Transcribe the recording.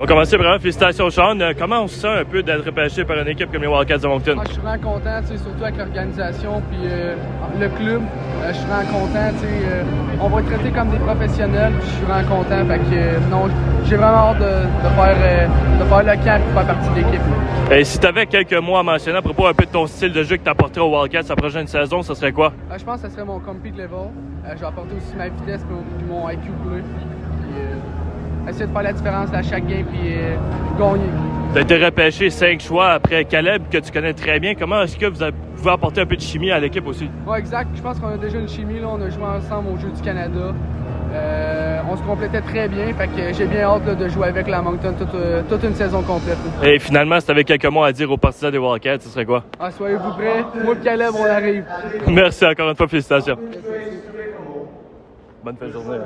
On va commencer vraiment. Félicitations, Sean. Euh, Comment on se sent un peu d'être repêché par une équipe comme les Wildcats de Moncton? Ah, je suis vraiment content, surtout avec l'organisation puis euh, le club. Euh, je suis vraiment content. euh, on va être traités comme des professionnels. puis Je suis vraiment content. Fait que, non, j'ai vraiment hâte de, de faire, de faire le camp et faire partie de l'équipe. Et si tu avais quelques mots à mentionner à propos un peu de ton style de jeu que tu apporterais aux Wildcats la prochaine saison, ce serait quoi? Je pense que ce serait mon compete level. Je vais apporter aussi ma vitesse et mon, IQ bleu. Puis, essayer de faire la différence à chaque game puis euh, gagner. Tu as été repêché cinq choix après Caleb, que tu connais très bien. Comment est-ce que vous avez- pouvez apporter un peu de chimie à l'équipe aussi? Ouais, exact. Je pense qu'on a déjà une chimie. Là. On a joué ensemble au Jeu du Canada. Euh, on se complétait très bien. Fait que j'ai bien hâte là, de jouer avec la Moncton toute, euh, toute une saison complète. là. Et finalement, si tu avais quelques mots à dire aux partisans des Wildcats, ce serait quoi? Ah, soyez-vous prêts? Moi et Caleb, on arrive. Merci encore une fois, félicitations. Bonne fin de journée.